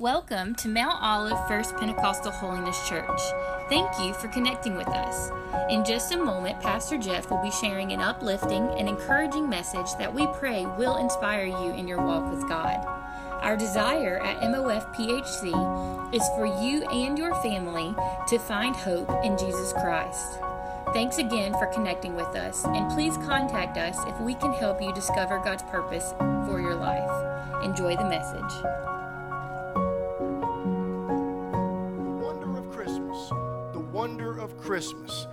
Welcome to Mount Olive First Pentecostal Holiness Church. Thank you for connecting with us. In just a moment, Pastor Jeff will be sharing an uplifting and encouraging message that we pray will inspire you in your walk with God. Our desire at MOF PHC is for you and your family to find hope in Jesus Christ. Thanks again for connecting with us, and please contact us if we can help you discover God's purpose for your life. Enjoy the message. Christmas.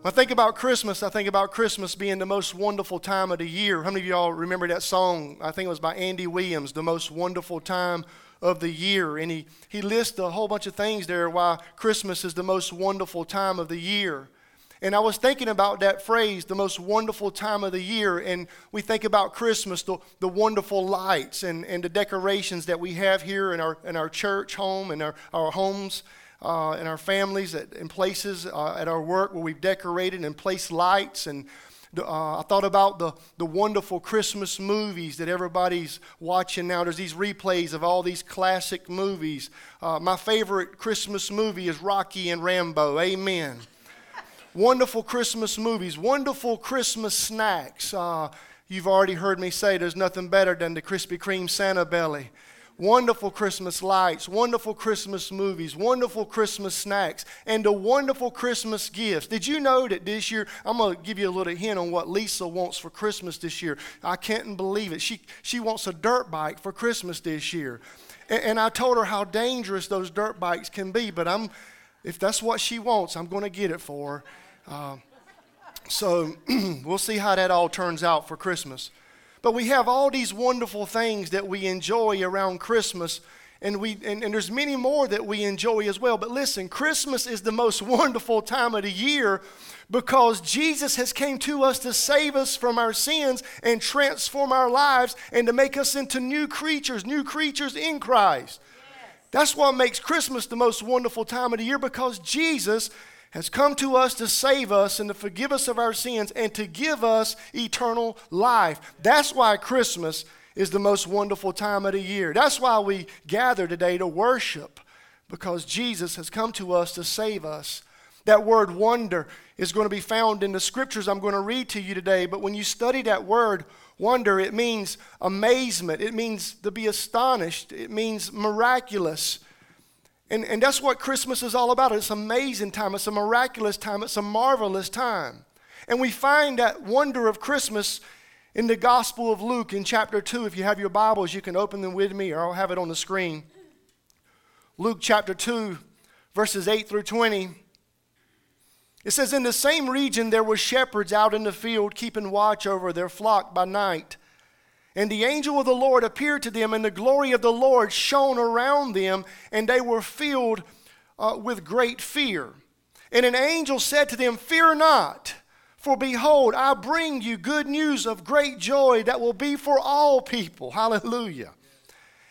When I think about Christmas, I think about Christmas being the most wonderful time of the year. How many of y'all remember that song? I think it was by Andy Williams, The Most Wonderful Time of the Year. And he, he lists a whole bunch of things there why Christmas is the most wonderful time of the year. And I was thinking about that phrase, the most wonderful time of the year. And we think about Christmas, the, the wonderful lights and, and the decorations that we have here in our, in our church home and our, our homes, uh, in our families, at, in places uh, at our work where we've decorated and placed lights. And uh, I thought about the, the wonderful Christmas movies that everybody's watching now. There's these replays of all these classic movies. Uh, my favorite Christmas movie is Rocky and Rambo. Amen wonderful Christmas movies, wonderful Christmas snacks. Uh, you've already heard me say there's nothing better than the Krispy Kreme Santa Belly. Wonderful Christmas lights, wonderful Christmas movies, wonderful Christmas snacks, and the wonderful Christmas gifts. Did you know that this year, I'm going to give you a little hint on what Lisa wants for Christmas this year. I can't believe it. She, she wants a dirt bike for Christmas this year. And, and I told her how dangerous those dirt bikes can be, but I'm, if that's what she wants, I'm going to get it for her. Uh, so we'll see how that all turns out for Christmas. But we have all these wonderful things that we enjoy around Christmas, and, we, and, and there's many more that we enjoy as well. But listen, Christmas is the most wonderful time of the year because Jesus has came to us to save us from our sins and transform our lives and to make us into new creatures, new creatures in Christ. That's what makes Christmas the most wonderful time of the year because Jesus has come to us to save us and to forgive us of our sins and to give us eternal life. That's why Christmas is the most wonderful time of the year. That's why we gather today to worship because Jesus has come to us to save us. That word wonder is going to be found in the scriptures I'm going to read to you today, but when you study that word, wonder, it means amazement, it means to be astonished, it means miraculous. And, and that's what Christmas is all about. It's an amazing time, it's a miraculous time, it's a marvelous time. And we find that wonder of Christmas in the Gospel of Luke in chapter 2. If you have your Bibles, you can open them with me, or I'll have it on the screen. Luke chapter 2, verses 8 through 20. It says, In the same region there were shepherds out in the field, keeping watch over their flock by night. And the angel of the Lord appeared to them, and the glory of the Lord shone around them, and they were filled uh, with great fear. And an angel said to them, Fear not, for behold, I bring you good news of great joy that will be for all people. Hallelujah.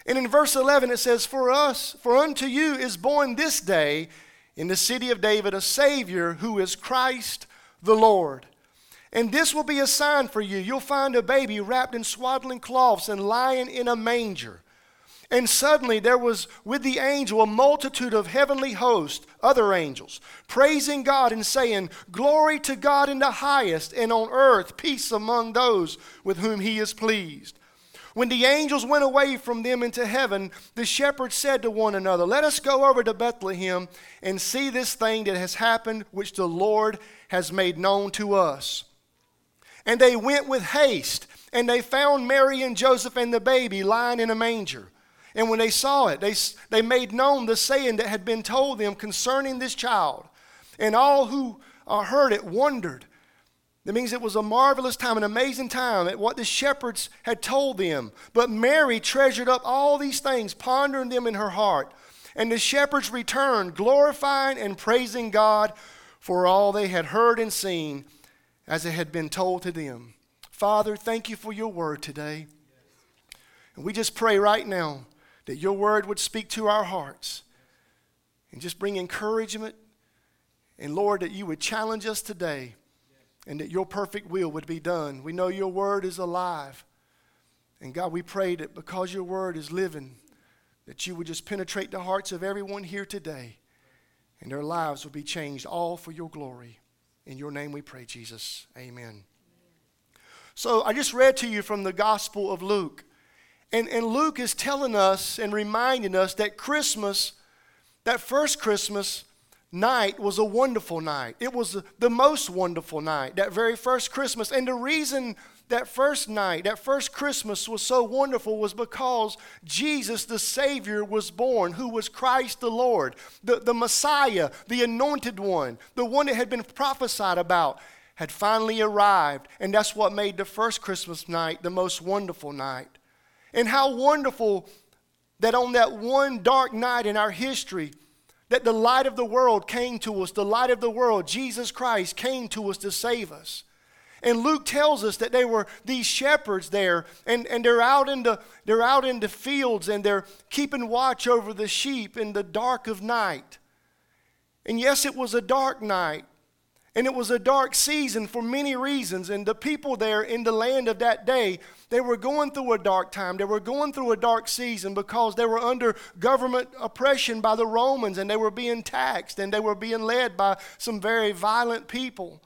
And in verse 11 it says, For us, for unto you is born this day in the city of David a Savior who is Christ the Lord. And this will be a sign for you. You'll find a baby wrapped in swaddling cloths and lying in a manger. And suddenly there was with the angel a multitude of heavenly hosts, other angels, praising God and saying, Glory to God in the highest, and on earth peace among those with whom he is pleased. When the angels went away from them into heaven, the shepherds said to one another, Let us go over to Bethlehem and see this thing that has happened, which the Lord has made known to us. And they went with haste, and they found Mary and Joseph and the baby lying in a manger. And when they saw it, they, they made known the saying that had been told them concerning this child. And all who uh, heard it wondered. That means it was a marvelous time, an amazing time at what the shepherds had told them. But Mary treasured up all these things, pondering them in her heart. And the shepherds returned, glorifying and praising God for all they had heard and seen as it had been told to them. Father, thank you for your word today. And we just pray right now that your word would speak to our hearts and just bring encouragement. And Lord, that you would challenge us today and that your perfect will would be done. We know your word is alive. And God, we pray that because your word is living, that you would just penetrate the hearts of everyone here today, and their lives will be changed, all for your glory. In your name we pray, Jesus. Amen. So I just read to you from the Gospel of Luke. And, and Luke is telling us and reminding us that Christmas, that first Christmas night, was a wonderful night. It was the most wonderful night, that very first Christmas. And the reason that first night, that first Christmas was so wonderful was because Jesus, the Savior, was born, who was Christ the Lord, the, the Messiah, the anointed one, the one that had been prophesied about, had finally arrived. And that's what made the first Christmas night the most wonderful night. And how wonderful that on that one dark night in our history, that the light of the world came to us, the light of the world, Jesus Christ, came to us to save us. And Luke tells us that they were these shepherds there, and, and they're, out in the, they're out in the fields and they're keeping watch over the sheep in the dark of night. And yes, it was a dark night, and it was a dark season for many reasons. And the people there in the land of that day, they were going through a dark time. They were going through a dark season because they were under government oppression by the Romans and they were being taxed and they were being led by some very violent people.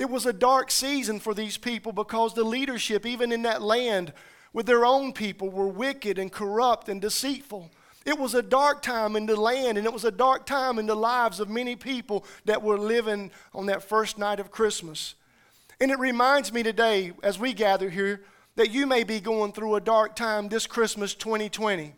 It was a dark season for these people because the leadership, even in that land, with their own people, were wicked and corrupt and deceitful. It was a dark time in the land, and it was a dark time in the lives of many people that were living on that first night of Christmas. And it reminds me today, as we gather here, that you may be going through a dark time this Christmas 2020.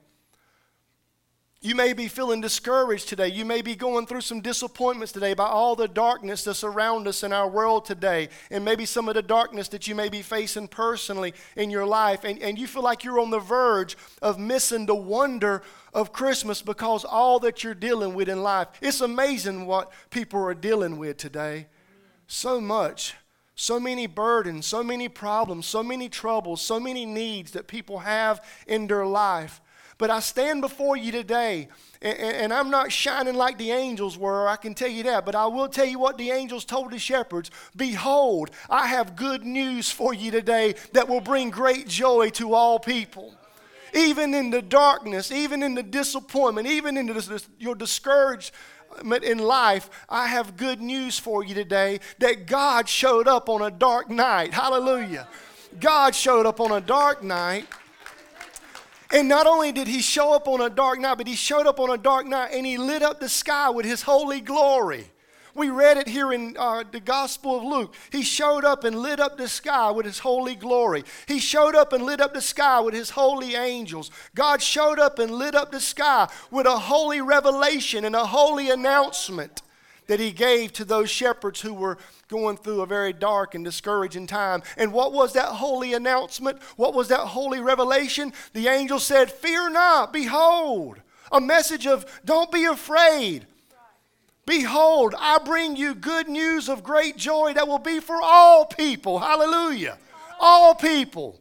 You may be feeling discouraged today. You may be going through some disappointments today by all the darkness that's around us in our world today, and maybe some of the darkness that you may be facing personally in your life. And, and you feel like you're on the verge of missing the wonder of Christmas because all that you're dealing with in life. It's amazing what people are dealing with today. So much. So many burdens, so many problems, so many troubles, so many needs that people have in their life. But I stand before you today, and, and, I'm not shining like the angels were, I can tell you that. But I will tell you what the angels told the shepherds Behold, I have good news for you today that will bring great joy to all people. Even in the darkness, even in the disappointment, even in the, your discouragement in life, I have good news for you today that God showed up on a dark night. Hallelujah. God showed up on a dark night and not only did he show up on a dark night, but he showed up on a dark night and he lit up the sky with his holy glory. We read it here in uh, the Gospel of Luke. He showed up and lit up the sky with his holy glory. He showed up and lit up the sky with his holy angels. God showed up and lit up the sky with a holy revelation and a holy announcement that he gave to those shepherds who were going through a very dark and discouraging time. And what was that holy announcement? What was that holy revelation? The angel said, Fear not, behold. A message of don't be afraid. Behold, I bring you good news of great joy that will be for all people. Hallelujah. All people.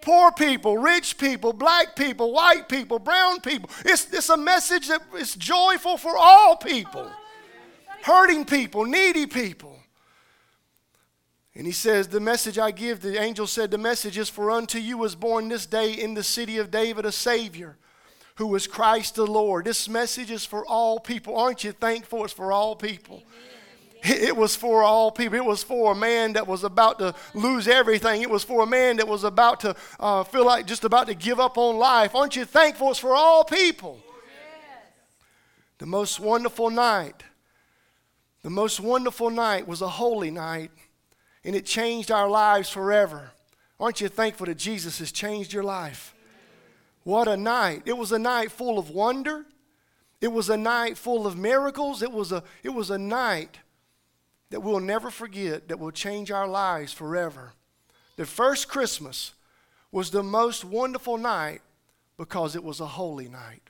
Poor people, rich people, black people, white people, brown people. It's, it's a message that is joyful for all people hurting people, needy people. And he says, The message I give, the angel said, The message is for unto you was born this day in the city of David a Savior who is Christ the Lord. This message is for all people. Aren't you thankful it's for all people? It was for all people. It was for a man that was about to lose everything. It was for a man that was about to uh, feel like just about to give up on life. Aren't you thankful it's for all people? Yes. The most wonderful night the most wonderful night was a holy night, and it changed our lives forever. Aren't you thankful that Jesus has changed your life? What a night. It was a night full of wonder. It was a night full of miracles. It was a, it was a night that we'll never forget, that will change our lives forever. The first Christmas was the most wonderful night because it was a holy night.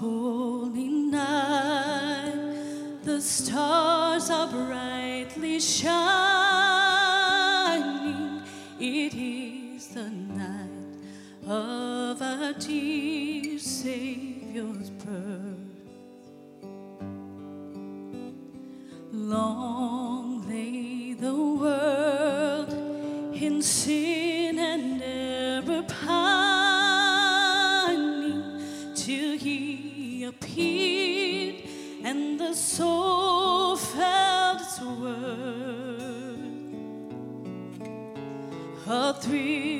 holy night, the stars are brightly shining. It is the night of a dear Savior. A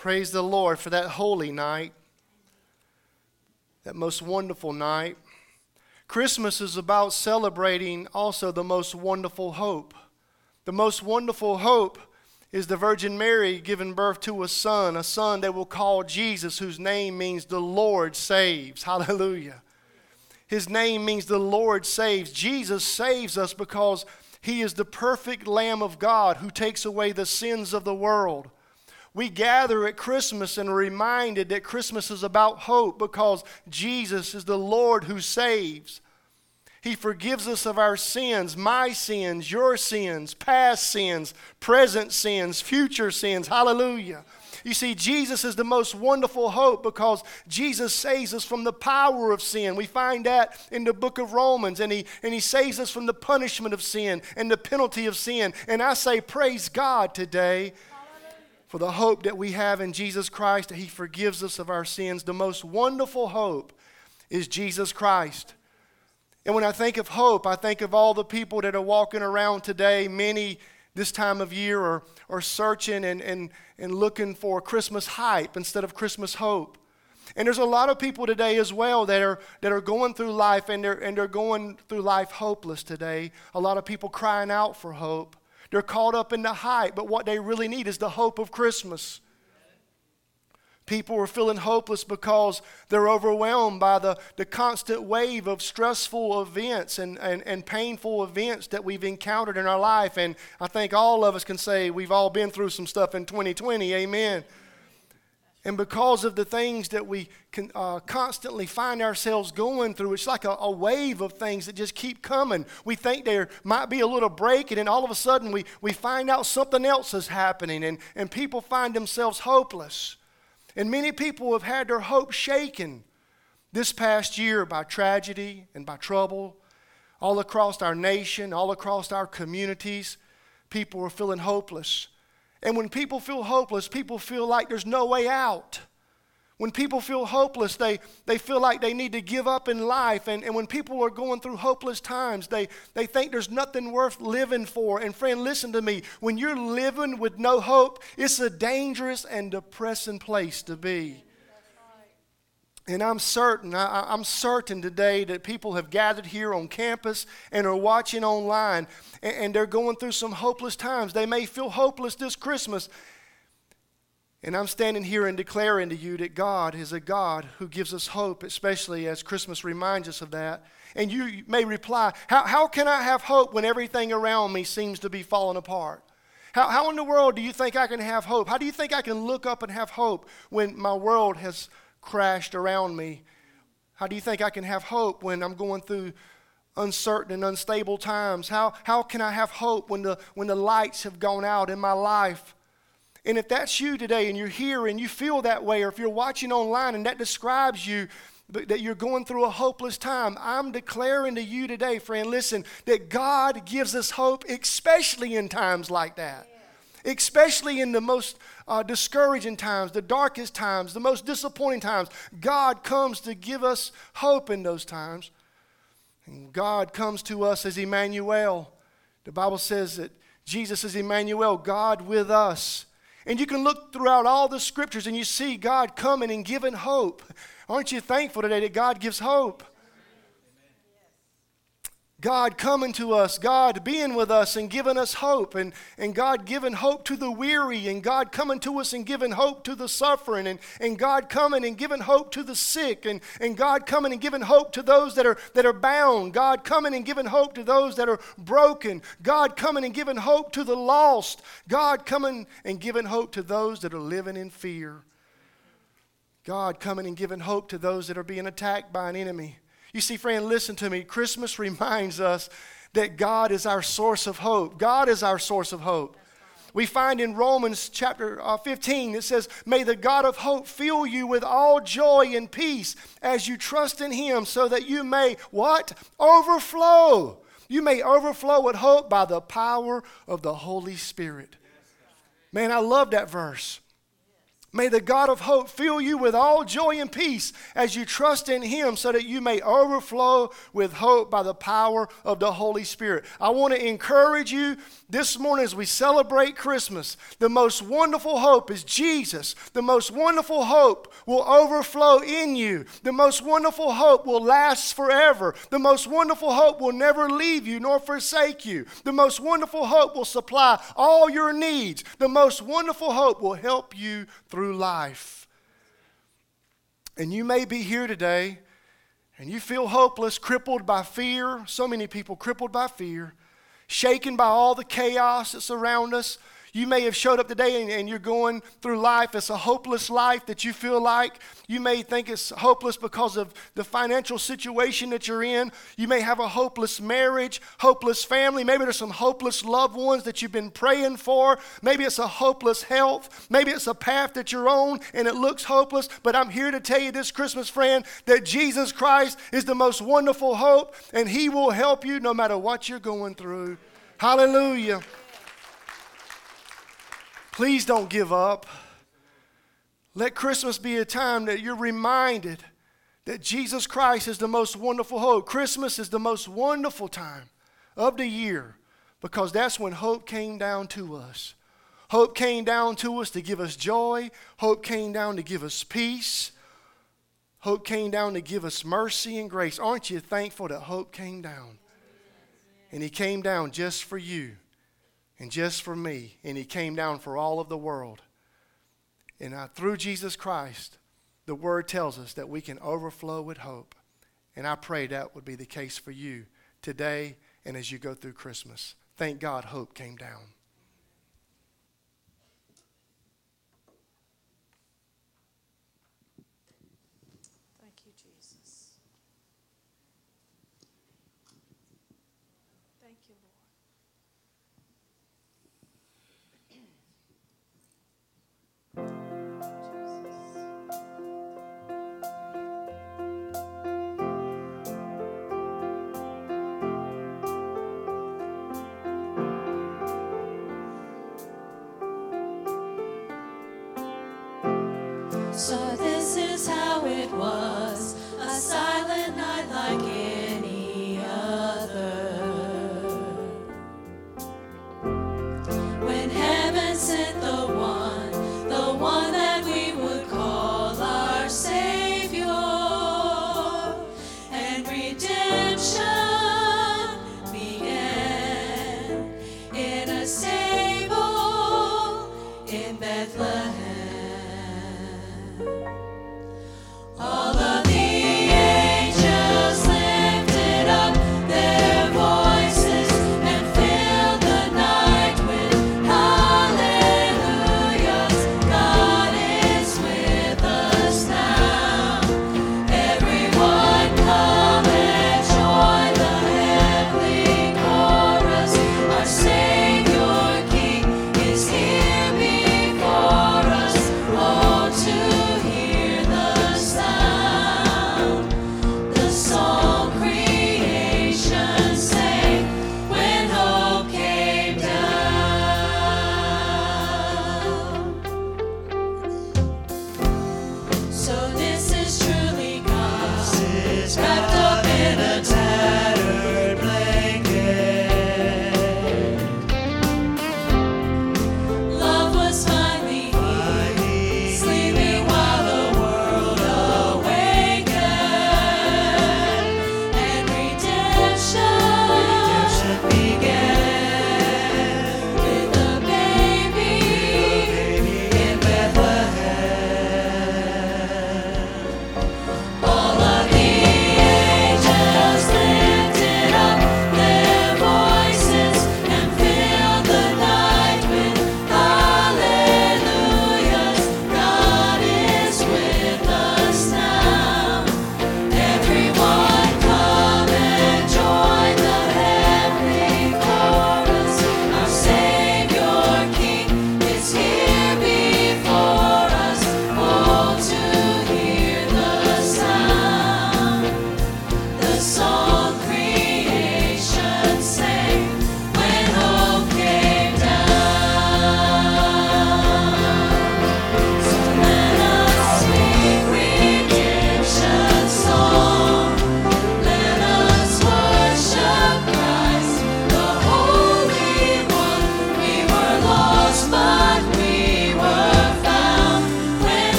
Praise the Lord for that holy night, that most wonderful night. Christmas is about celebrating also the most wonderful hope. The most wonderful hope is the Virgin Mary giving birth to a son, a son they will call Jesus, whose name means the Lord saves. Hallelujah. His name means the Lord saves. Jesus saves us because he is the perfect Lamb of God who takes away the sins of the world. We gather at Christmas and are reminded that Christmas is about hope because Jesus is the Lord who saves. He forgives us of our sins, my sins, your sins, past sins, present sins, future sins. Hallelujah. You see, Jesus is the most wonderful hope because Jesus saves us from the power of sin. We find that in the book of Romans, and he, and he saves us from the punishment of sin and the penalty of sin. And I say, Praise God today for the hope that we have in Jesus Christ, that He forgives us of our sins. The most wonderful hope is Jesus Christ. And when I think of hope, I think of all the people that are walking around today, many this time of year are, are searching and, and, and looking for Christmas hype instead of Christmas hope. And there's a lot of people today as well that are, that are going through life and they're, and they're going through life hopeless today. A lot of people crying out for hope. They're caught up in the hype, but what they really need is the hope of Christmas. People are feeling hopeless because they're overwhelmed by the, the constant wave of stressful events and, and, and painful events that we've encountered in our life. And I think all of us can say we've all been through some stuff in 2020. Amen. And because of the things that we can uh, constantly find ourselves going through, it's like a, a, wave of things that just keep coming. We think there might be a little break, and then all of a sudden we, we find out something else is happening, and, and people find themselves hopeless. And many people have had their hope shaken this past year by tragedy and by trouble. All across our nation, all across our communities, people are feeling hopeless. And when people feel hopeless, people feel like there's no way out. When people feel hopeless, they, they feel like they need to give up in life. And, and when people are going through hopeless times, they, they think there's nothing worth living for. And friend, listen to me. When you're living with no hope, it's a dangerous and depressing place to be. And I'm certain, I, am certain today that people have gathered here on campus and are watching online, and, and they're going through some hopeless times. They may feel hopeless this Christmas. And I'm standing here and declaring to you that God is a God who gives us hope, especially as Christmas reminds us of that. And you may reply, How, how can I have hope when everything around me seems to be falling apart? How, how in the world do you think I can have hope? How do you think I can look up and have hope when my world has crashed around me? How do you think I can have hope when I'm going through uncertain and unstable times? How, how can I have hope when the, when the lights have gone out in my life? And if that's you today and you're here and you feel that way, or if you're watching online and that describes you, that you're going through a hopeless time, I'm declaring to you today, friend, listen, that God gives us hope, especially in times like that. Especially in the most uh, discouraging times, the darkest times, the most disappointing times. God comes to give us hope in those times. And God comes to us as Emmanuel. The Bible says that Jesus is Emmanuel, God with us. And you can look throughout all the scriptures and you see God coming and giving hope. Aren't you thankful today that God gives hope? God coming to us, God being with us and giving us hope, and, and God giving hope to the weary, and God coming to us and giving hope to the suffering, and, and God coming and giving hope to the sick, and, and God coming and giving hope to those that are, that are bound, God coming and giving hope to those that are broken, God coming and giving hope to the lost, God coming and giving hope to those that are living in fear, God coming and giving hope to those that are being attacked by an enemy. You see, friend, listen to me. Christmas reminds us that God is our source of hope. God is our source of hope. We find in Romans chapter uh, 15, it says, May the God of hope fill you with all joy and peace as you trust in him, so that you may, what? Overflow. You may overflow with hope by the power of the Holy Spirit. Man, I love that verse. May the God of hope fill you with all joy and peace as you trust in Him so that you may overflow with hope by the power of the Holy Spirit. I want to encourage you this morning as we celebrate Christmas. The most wonderful hope is Jesus. The most wonderful hope will overflow in you. The most wonderful hope will last forever. The most wonderful hope will never leave you nor forsake you. The most wonderful hope will supply all your needs. The most wonderful hope will help you through through life. And you may be here today and you feel hopeless, crippled by fear. So many people crippled by fear, shaken by all the chaos that's around us, you may have showed up today and, and, you're going through life. It's a hopeless life that you feel like. You may think it's hopeless because of the financial situation that you're in. You may have a hopeless marriage, hopeless family. Maybe there's some hopeless loved ones that you've been praying for. Maybe it's a hopeless health. Maybe it's a path that you're on and it looks hopeless. But I'm here to tell you this Christmas, friend, that Jesus Christ is the most wonderful hope and He will help you no matter what you're going through. Hallelujah. Please don't give up. Let Christmas be a time that you're reminded that Jesus Christ is the most wonderful hope. Christmas is the most wonderful time of the year because that's when hope came down to us. Hope came down to us to give us joy. Hope came down to give us peace. Hope came down to give us mercy and grace. Aren't you thankful that hope came down? And He came down just for you and just for me. And he came down for all of the world. And uh, through Jesus Christ, the word tells us that we can overflow with hope. And I pray that would be the case for you today and as you go through Christmas. Thank God hope came down.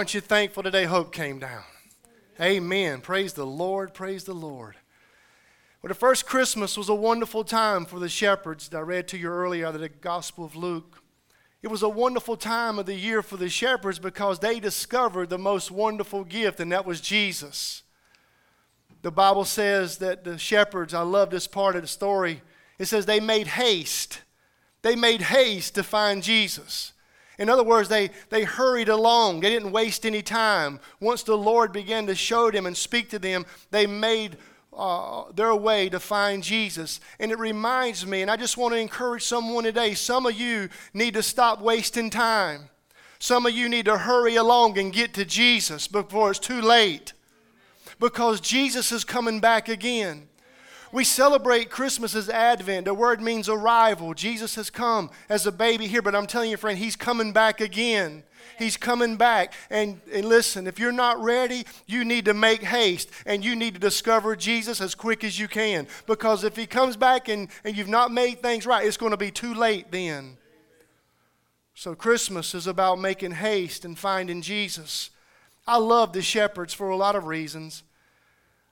Aren't you thankful today hope came down? Amen. Praise the Lord. Praise the Lord. Well, the first Christmas was a wonderful time for the shepherds that I read to you earlier out of the Gospel of Luke. It was a wonderful time of the year for the shepherds because they discovered the most wonderful gift, and that was Jesus. The Bible says that the shepherds, I love this part of the story, it says they made haste. They made haste to find Jesus. In other words, they, they hurried along. They didn't waste any time. Once the Lord began to show them and speak to them, they made uh, their way to find Jesus. And it reminds me, and I just want to encourage someone today some of you need to stop wasting time. Some of you need to hurry along and get to Jesus before it's too late. Because Jesus is coming back again. We celebrate Christmas as Advent. The word means arrival. Jesus has come as a baby here, but I'm telling you, friend, he's coming back again. He's coming back. And, and listen, if you're not ready, you need to make haste and you need to discover Jesus as quick as you can. Because if he comes back and, and you've not made things right, it's going to be too late then. So Christmas is about making haste and finding Jesus. I love the shepherds for a lot of reasons.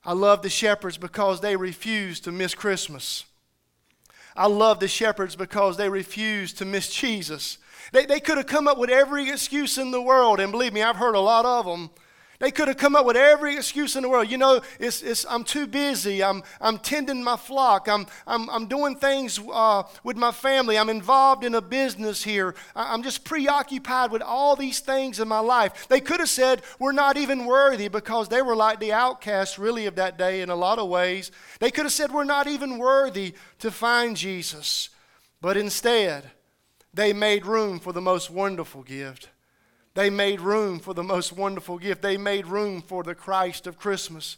I love the shepherds because they refuse to miss Christmas. I love the shepherds because they refuse to miss Jesus. They, they could have come up with every excuse in the world, and believe me, I've heard a lot of them. They could have come up with every excuse in the world. You know, it's, it's, I'm too busy. I'm, I'm tending my flock. I'm, I'm, I'm doing things uh, with my family. I'm involved in a business here. I'm just preoccupied with all these things in my life. They could have said, We're not even worthy because they were like the outcasts, really, of that day in a lot of ways. They could have said, We're not even worthy to find Jesus. But instead, they made room for the most wonderful gift. They made room for the most wonderful gift. They made room for the Christ of Christmas.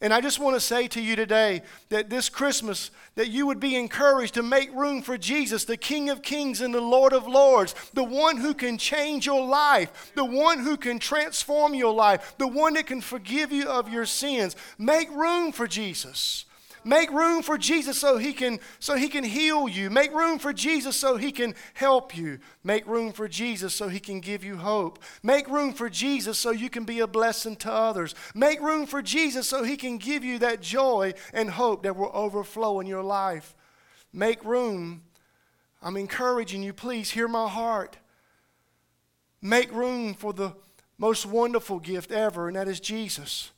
And I just want to say to you today that this Christmas that you would be encouraged to make room for Jesus, the King of Kings and the Lord of Lords, the one who can change your life, the one who can transform your life, the one that can forgive you of your sins. Make room for Jesus. Make room for Jesus so he can so he can heal you. Make room for Jesus so he can help you. Make room for Jesus so he can give you hope. Make room for Jesus so you can be a blessing to others. Make room for Jesus so he can give you that joy and hope that will overflow in your life. Make room. I'm encouraging you, please hear my heart. Make room for the most wonderful gift ever, and that is Jesus.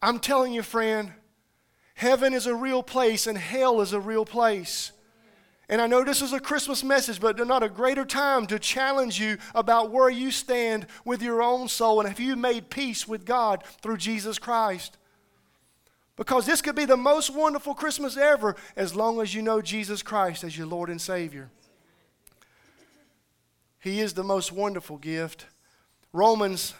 I'm telling you, friend, Heaven is a real place and hell is a real place. And I know this is a Christmas message, but not a greater time to challenge you about where you stand with your own soul and have you made peace with God through Jesus Christ. Because this could be the most wonderful Christmas ever as long as you know Jesus Christ as your Lord and Savior. He is the most wonderful gift. Romans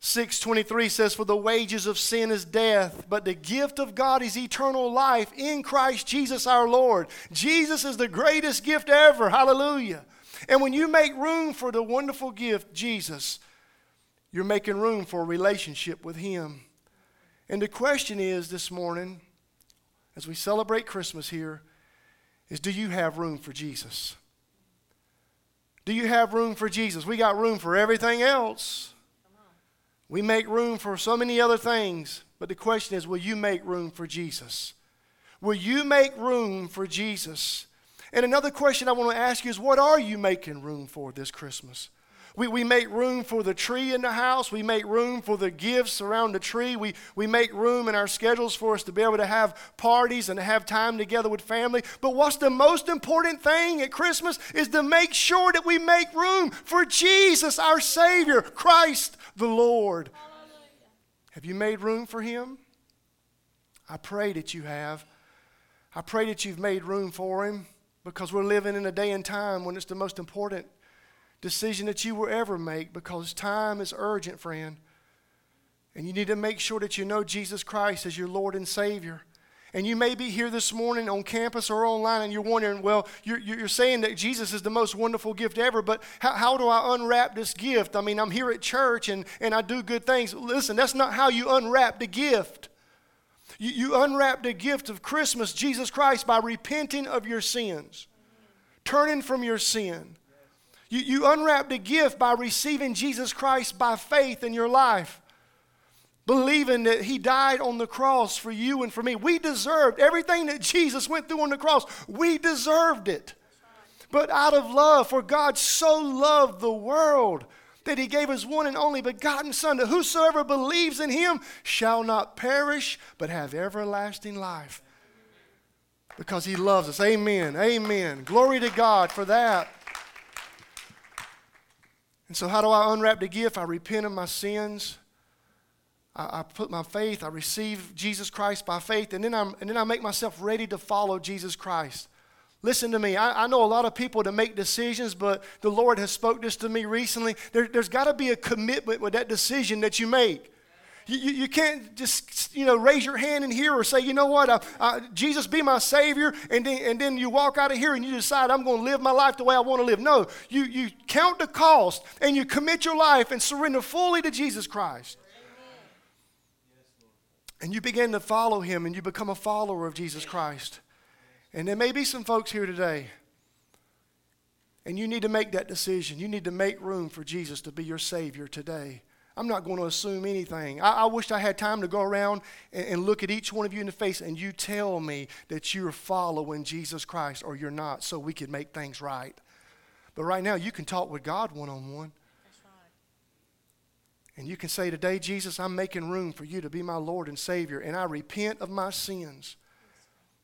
6:23 says for the wages of sin is death but the gift of God is eternal life in Christ Jesus our Lord. Jesus is the greatest gift ever. Hallelujah. And when you make room for the wonderful gift Jesus, you're making room for a relationship with him. And the question is this morning as we celebrate Christmas here is do you have room for Jesus? Do you have room for Jesus? We got room for everything else. We make room for so many other things, but the question is will you make room for Jesus? Will you make room for Jesus? And another question I want to ask you is what are you making room for this Christmas? We, we make room for the tree in the house. We make room for the gifts around the tree. We, we make room in our schedules for us to be able to have parties and to have time together with family. But what's the most important thing at Christmas is to make sure that we make room for Jesus, our Savior, Christ the Lord. Have you made room for Him? I pray that you have. I pray that you've made room for Him because we're living in a day and time when it's the most important decision that you will ever make because time is urgent, friend. And you need to make sure that you know Jesus Christ as your Lord and Savior. And you may be here this morning on campus or online and you're wondering, well, you're, you're saying that Jesus is the most wonderful gift ever, but how, how do I unwrap this gift? I mean, I'm here at church and, and I do good things. Listen, that's not how you unwrap the gift. You, you unwrap the gift of Christmas, Jesus Christ, by repenting of your sins, turning from your sin. You, you unwrap the gift by receiving Jesus Christ by faith in your life believing that he died on the cross for you and for me. We deserved everything that Jesus went through on the cross. We deserved it. But out of love, for God so loved the world that he gave his one and only begotten Son, that whosoever believes in him shall not perish, but have everlasting life. Because he loves us. Amen. Amen. Glory to God for that. And so, how do I unwrap the gift? I repent of my sins. I, I put my faith, I receive Jesus Christ by faith, and then, I'm, and then I make myself ready to follow Jesus Christ. Listen to me. I, I, know a lot of people to make decisions, but the Lord has spoke this to me recently. There, has got to be a commitment with that decision that you make. You, you, can't just you know raise your hand in here or say, you know what, Jesus be my Savior, and then, and then you walk out of here and you decide I'm going to live my life the way I want to live. No, you, you count the cost and you commit your life and surrender fully to Jesus Christ and you begin to follow him and you become a follower of Jesus Christ. And there may be some folks here today, and you need to make that decision. You need to make room for Jesus to be your Savior today. I'm not going to assume anything. I, I wish I had time to go around and, and look at each one of you in the face and you tell me that you're following Jesus Christ or you're not so we could make things right. But right now, you can talk with God one on one. And you can say today, Jesus, I'm making room for you to be my Lord and Savior, and I repent of my sins.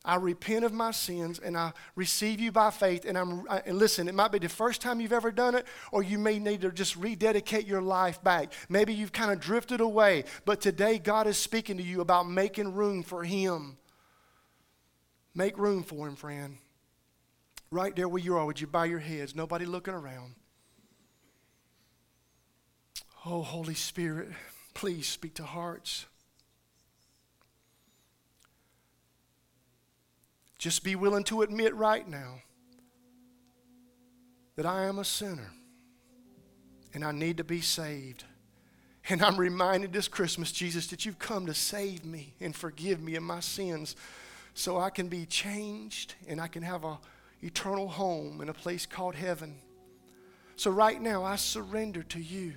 I repent of my sins and I receive you by faith. And I'm and listen, it might be the first time you've ever done it, or you may need to just rededicate your life back. Maybe you've kind of drifted away, but today God is speaking to you about making room for Him. Make room for Him, friend. Right there where you are, would you bow your heads? Nobody looking around. Oh, Holy Spirit, please speak to hearts. Just be willing to admit right now that I am a sinner and I need to be saved. And I'm reminded this Christmas, Jesus, that you've come to save me and forgive me of my sins so I can be changed and I can have a eternal home in a place called heaven. So right now I surrender to you.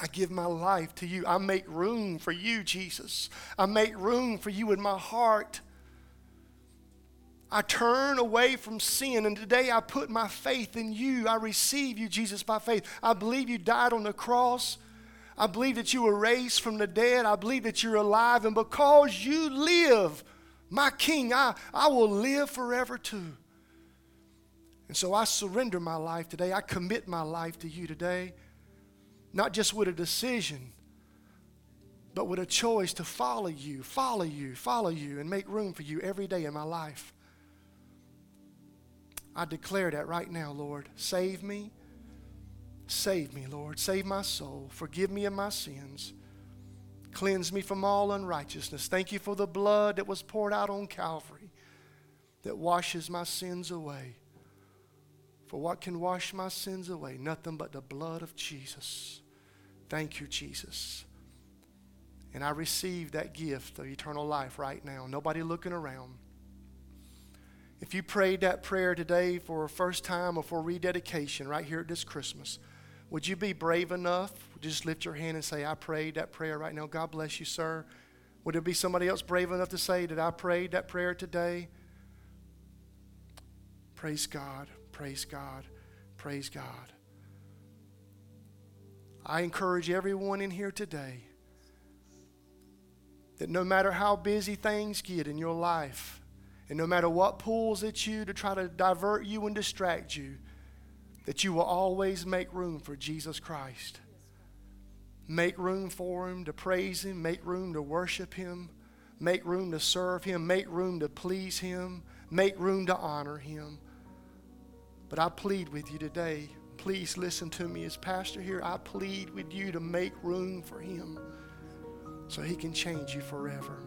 I give my life to you. I make room for you, Jesus. I make room for you in my heart. I turn away from sin, and today I put my faith in you. I receive you, Jesus, by faith. I believe you died on the cross. I believe that you were raised from the dead. I believe that you're alive, and because you live, my King, I, I will live forever too. And so I surrender my life today. I commit my life to you today not just with a decision, but with a choice to follow you, follow you, follow you, and make room for you every day in my life. I declare that right now, Lord. Save me. Save me, Lord. Save my soul. Forgive me of my sins. Cleanse me from all unrighteousness. Thank you for the blood that was poured out on Calvary that washes my sins away. For what can wash my sins away? Nothing but the blood of Jesus. Thank you, Jesus. And I receive that gift of eternal life right now. Nobody looking around. If you prayed that prayer today for a first time or for rededication right here at this Christmas, would you be brave enough? Just lift your hand and say, I prayed that prayer right now? God bless you, sir. Would there be somebody else brave enough to say that I prayed that prayer today? Praise God. Praise God. Praise God. I encourage everyone in here today that no matter how busy things get in your life, and no matter what pulls at you to try to divert you and distract you, that you will always make room for Jesus Christ. Make room for Him to praise Him, make room to worship Him, make room to serve Him, make room to please Him, make room to honor Him. But I plead with you today please listen to me as pastor here. I plead with you to make room for him so he can change you forever.